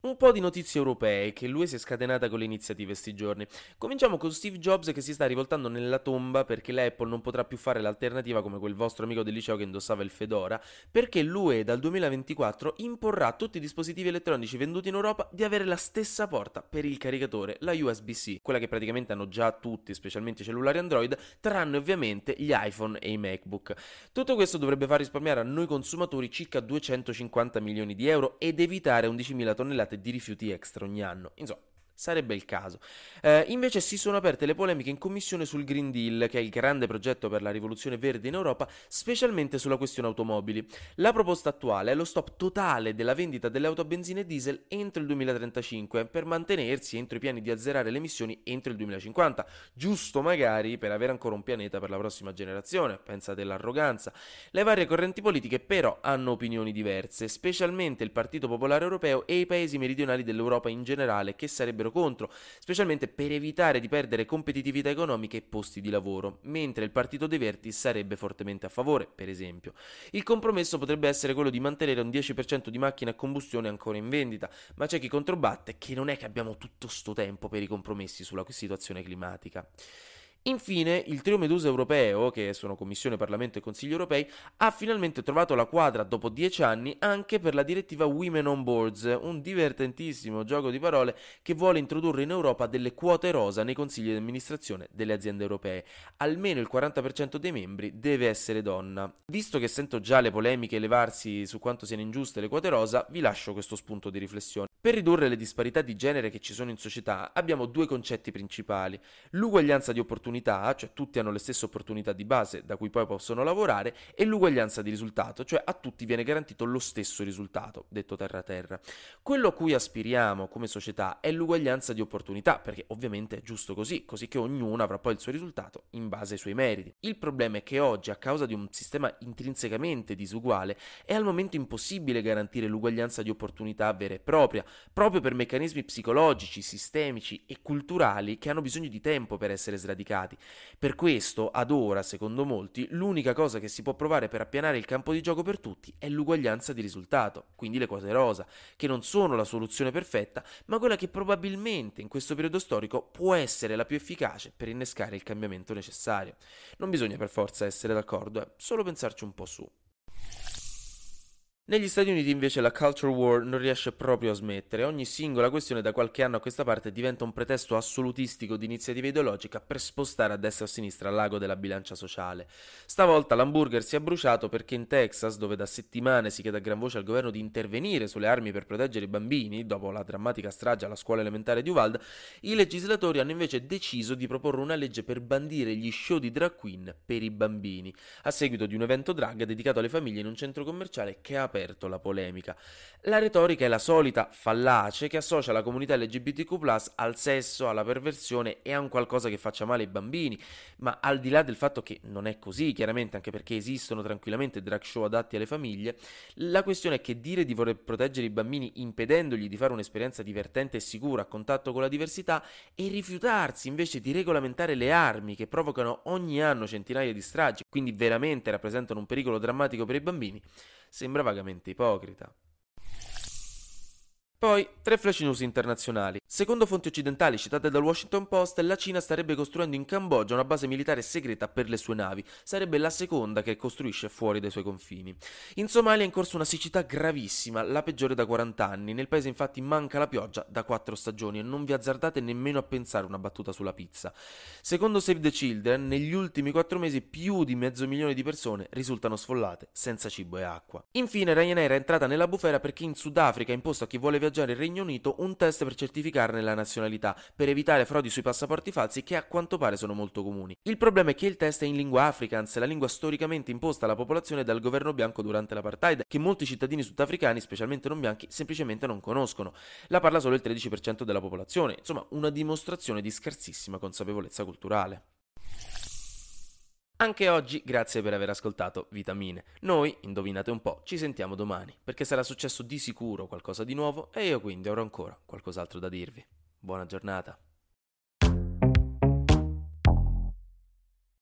Un po' di notizie europee che lui si è scatenata con le iniziative sti giorni. Cominciamo con Steve Jobs che si sta rivoltando nella tomba perché l'Apple non potrà più fare l'alternativa come quel vostro amico del liceo che indossava il Fedora, perché l'UE dal 2024 imporrà a tutti i dispositivi elettronici venduti in Europa di avere la stessa porta per il caricatore, la USB-C, quella che praticamente hanno già tutti, specialmente i cellulari Android, tranne ovviamente gli iPhone e i MacBook. Tutto questo dovrebbe far risparmiare a noi consumatori circa 250 milioni di euro ed evitare 11.000 tonnellate tonnellate di rifiuti extra ogni anno. Insomma, sarebbe il caso. Eh, invece si sono aperte le polemiche in commissione sul Green Deal, che è il grande progetto per la rivoluzione verde in Europa, specialmente sulla questione automobili. La proposta attuale è lo stop totale della vendita delle auto a benzina e diesel entro il 2035 per mantenersi entro i piani di azzerare le emissioni entro il 2050, giusto magari per avere ancora un pianeta per la prossima generazione, pensate all'arroganza. Le varie correnti politiche però hanno opinioni diverse, specialmente il Partito Popolare Europeo e i paesi meridionali dell'Europa in generale, che sarebbero sarebbero contro, specialmente per evitare di perdere competitività economica e posti di lavoro, mentre il Partito dei Verdi sarebbe fortemente a favore, per esempio. Il compromesso potrebbe essere quello di mantenere un 10% di macchine a combustione ancora in vendita, ma c'è chi controbatte che non è che abbiamo tutto sto tempo per i compromessi sulla situazione climatica. Infine, il trio Medusa europeo, che sono Commissione, Parlamento e Consiglio europei, ha finalmente trovato la quadra dopo dieci anni anche per la direttiva Women on Boards, un divertentissimo gioco di parole che vuole introdurre in Europa delle quote rosa nei consigli di amministrazione delle aziende europee. Almeno il 40% dei membri deve essere donna. Visto che sento già le polemiche elevarsi su quanto siano ingiuste le quote rosa, vi lascio questo spunto di riflessione. Per ridurre le disparità di genere che ci sono in società abbiamo due concetti principali. L'uguaglianza di opportunità, cioè tutti hanno le stesse opportunità di base da cui poi possono lavorare, e l'uguaglianza di risultato, cioè a tutti viene garantito lo stesso risultato, detto terra terra. Quello a cui aspiriamo come società è l'uguaglianza di opportunità, perché ovviamente è giusto così, così che ognuno avrà poi il suo risultato in base ai suoi meriti. Il problema è che oggi, a causa di un sistema intrinsecamente disuguale, è al momento impossibile garantire l'uguaglianza di opportunità vera e propria, proprio per meccanismi psicologici, sistemici e culturali che hanno bisogno di tempo per essere sradicati. Per questo, ad ora, secondo molti, l'unica cosa che si può provare per appianare il campo di gioco per tutti è l'uguaglianza di risultato, quindi le quote rosa, che non sono la soluzione perfetta, ma quella che probabilmente in questo periodo storico può essere la più efficace per innescare il cambiamento necessario. Non bisogna per forza essere d'accordo, è solo pensarci un po' su. Negli Stati Uniti invece la culture war non riesce proprio a smettere, ogni singola questione da qualche anno a questa parte diventa un pretesto assolutistico di iniziativa ideologica per spostare a destra o a sinistra l'ago della bilancia sociale. Stavolta l'hamburger si è bruciato perché in Texas, dove da settimane si chiede a gran voce al governo di intervenire sulle armi per proteggere i bambini, dopo la drammatica strage alla scuola elementare di Uvalde, i legislatori hanno invece deciso di proporre una legge per bandire gli show di drag queen per i bambini, a seguito di un evento drag dedicato alle famiglie in un centro commerciale che ha aperto aperto la polemica. La retorica è la solita fallace che associa la comunità LGBTQ al sesso, alla perversione e a un qualcosa che faccia male ai bambini, ma al di là del fatto che non è così, chiaramente anche perché esistono tranquillamente drag show adatti alle famiglie, la questione è che dire di voler proteggere i bambini impedendogli di fare un'esperienza divertente e sicura a contatto con la diversità e rifiutarsi invece di regolamentare le armi che provocano ogni anno centinaia di stragi, quindi veramente rappresentano un pericolo drammatico per i bambini, sembra vagamente ipocrita. Poi, tre flash news internazionali. Secondo fonti occidentali citate dal Washington Post, la Cina starebbe costruendo in Cambogia una base militare segreta per le sue navi. Sarebbe la seconda che costruisce fuori dai suoi confini. In Somalia è in corso una siccità gravissima, la peggiore da 40 anni. Nel paese infatti manca la pioggia da 4 stagioni e non vi azzardate nemmeno a pensare una battuta sulla pizza. Secondo Save the Children, negli ultimi 4 mesi più di mezzo milione di persone risultano sfollate, senza cibo e acqua. Infine Ryanair è entrata nella bufera perché in Sudafrica ha imposto a chi vuole viaggiare viaggiare il Regno Unito un test per certificarne la nazionalità, per evitare frodi sui passaporti falsi che a quanto pare sono molto comuni. Il problema è che il test è in lingua afrikaans, la lingua storicamente imposta alla popolazione dal governo bianco durante l'apartheid, che molti cittadini sudafricani, specialmente non bianchi, semplicemente non conoscono. La parla solo il 13% della popolazione, insomma una dimostrazione di scarsissima consapevolezza culturale. Anche oggi grazie per aver ascoltato Vitamine. Noi, indovinate un po', ci sentiamo domani, perché sarà successo di sicuro qualcosa di nuovo e io quindi avrò ancora qualcos'altro da dirvi. Buona giornata.